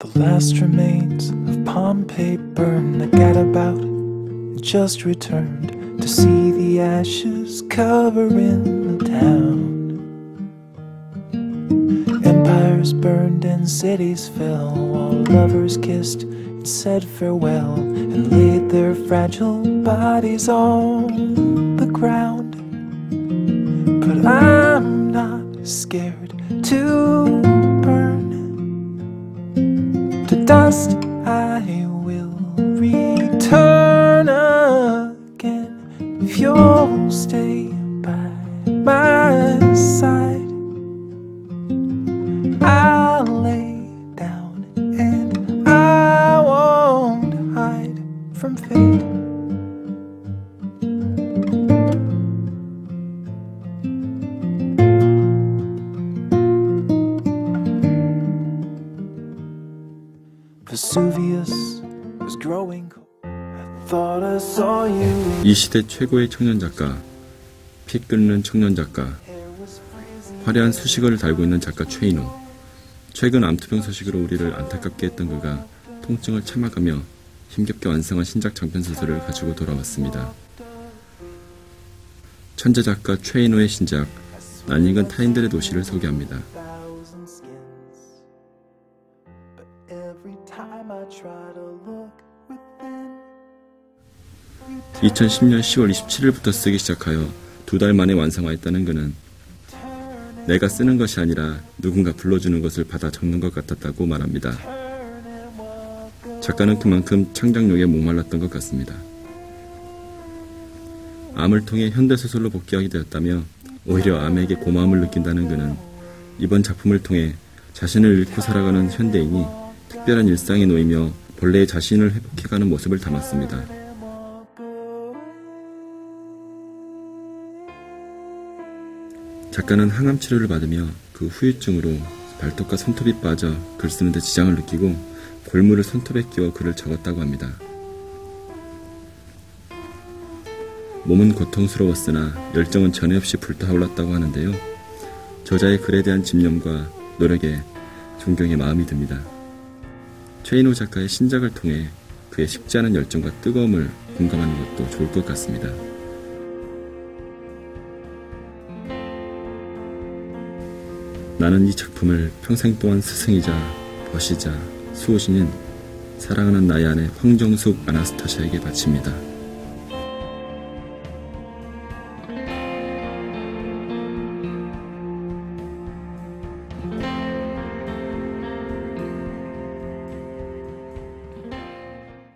The last remains of Pompeii burn. I got about and just returned to see the ashes covering the town. Empires burned and cities fell while lovers kissed and said farewell and laid their fragile bodies on the ground. But I'm not scared dust I will return again if you'll stay by my side. I'll lay down and I won't hide from fate. 이 시대 최고의 청년 작가, 피 끓는 청년 작가. 화려한 수식어를 달고 있는 작가 최인호. 최근 암투병 소식으로 우리를 안타깝게 했던 그가 통증을 참아가며 힘겹게 완성한 신작 장편 소설을 가지고 돌아왔습니다. 천재 작가 최인호의 신작 낯익은 타인들의 도시를 소개합니다. 2010년 10월 27일부터 쓰기 시작하여 두 달 만에 완성하였다는 그는 내가 쓰는 것이 아니라 누군가 불러주는 것을 받아 적는 것 같았다고 말합니다. 작가는 그만큼 창작력에 목말랐던 것 같습니다. 암을 통해 현대소설로 복귀하게 되었다며 오히려 암에게 고마움을 느낀다는 그는 이번 작품을 통해 자신을 잃고 살아가는 현대인이 특별한 일상에 놓이며 본래의 자신을 회복해가는 모습을 담았습니다. 작가는 항암 치료를 받으며 그 후유증으로 발톱과 손톱이 빠져 글 쓰는데 지장을 느끼고 골무를 손톱에 끼워 글을 적었다고 합니다. 몸은 고통스러웠으나 열정은 전에 없이 불타올랐다고 하는데요. 저자의 글에 대한 집념과 노력에 존경의 마음이 듭니다. 최인호 작가의 신작을 통해 그의 식지 않은 열정과 뜨거움을 공감하는 것도 좋을 것 같습니다. 나는 이 작품을 평생 동안 스승이자 벗이자 수호신인 사랑하는 나의 아내 황정숙 아나스타샤에게 바칩니다.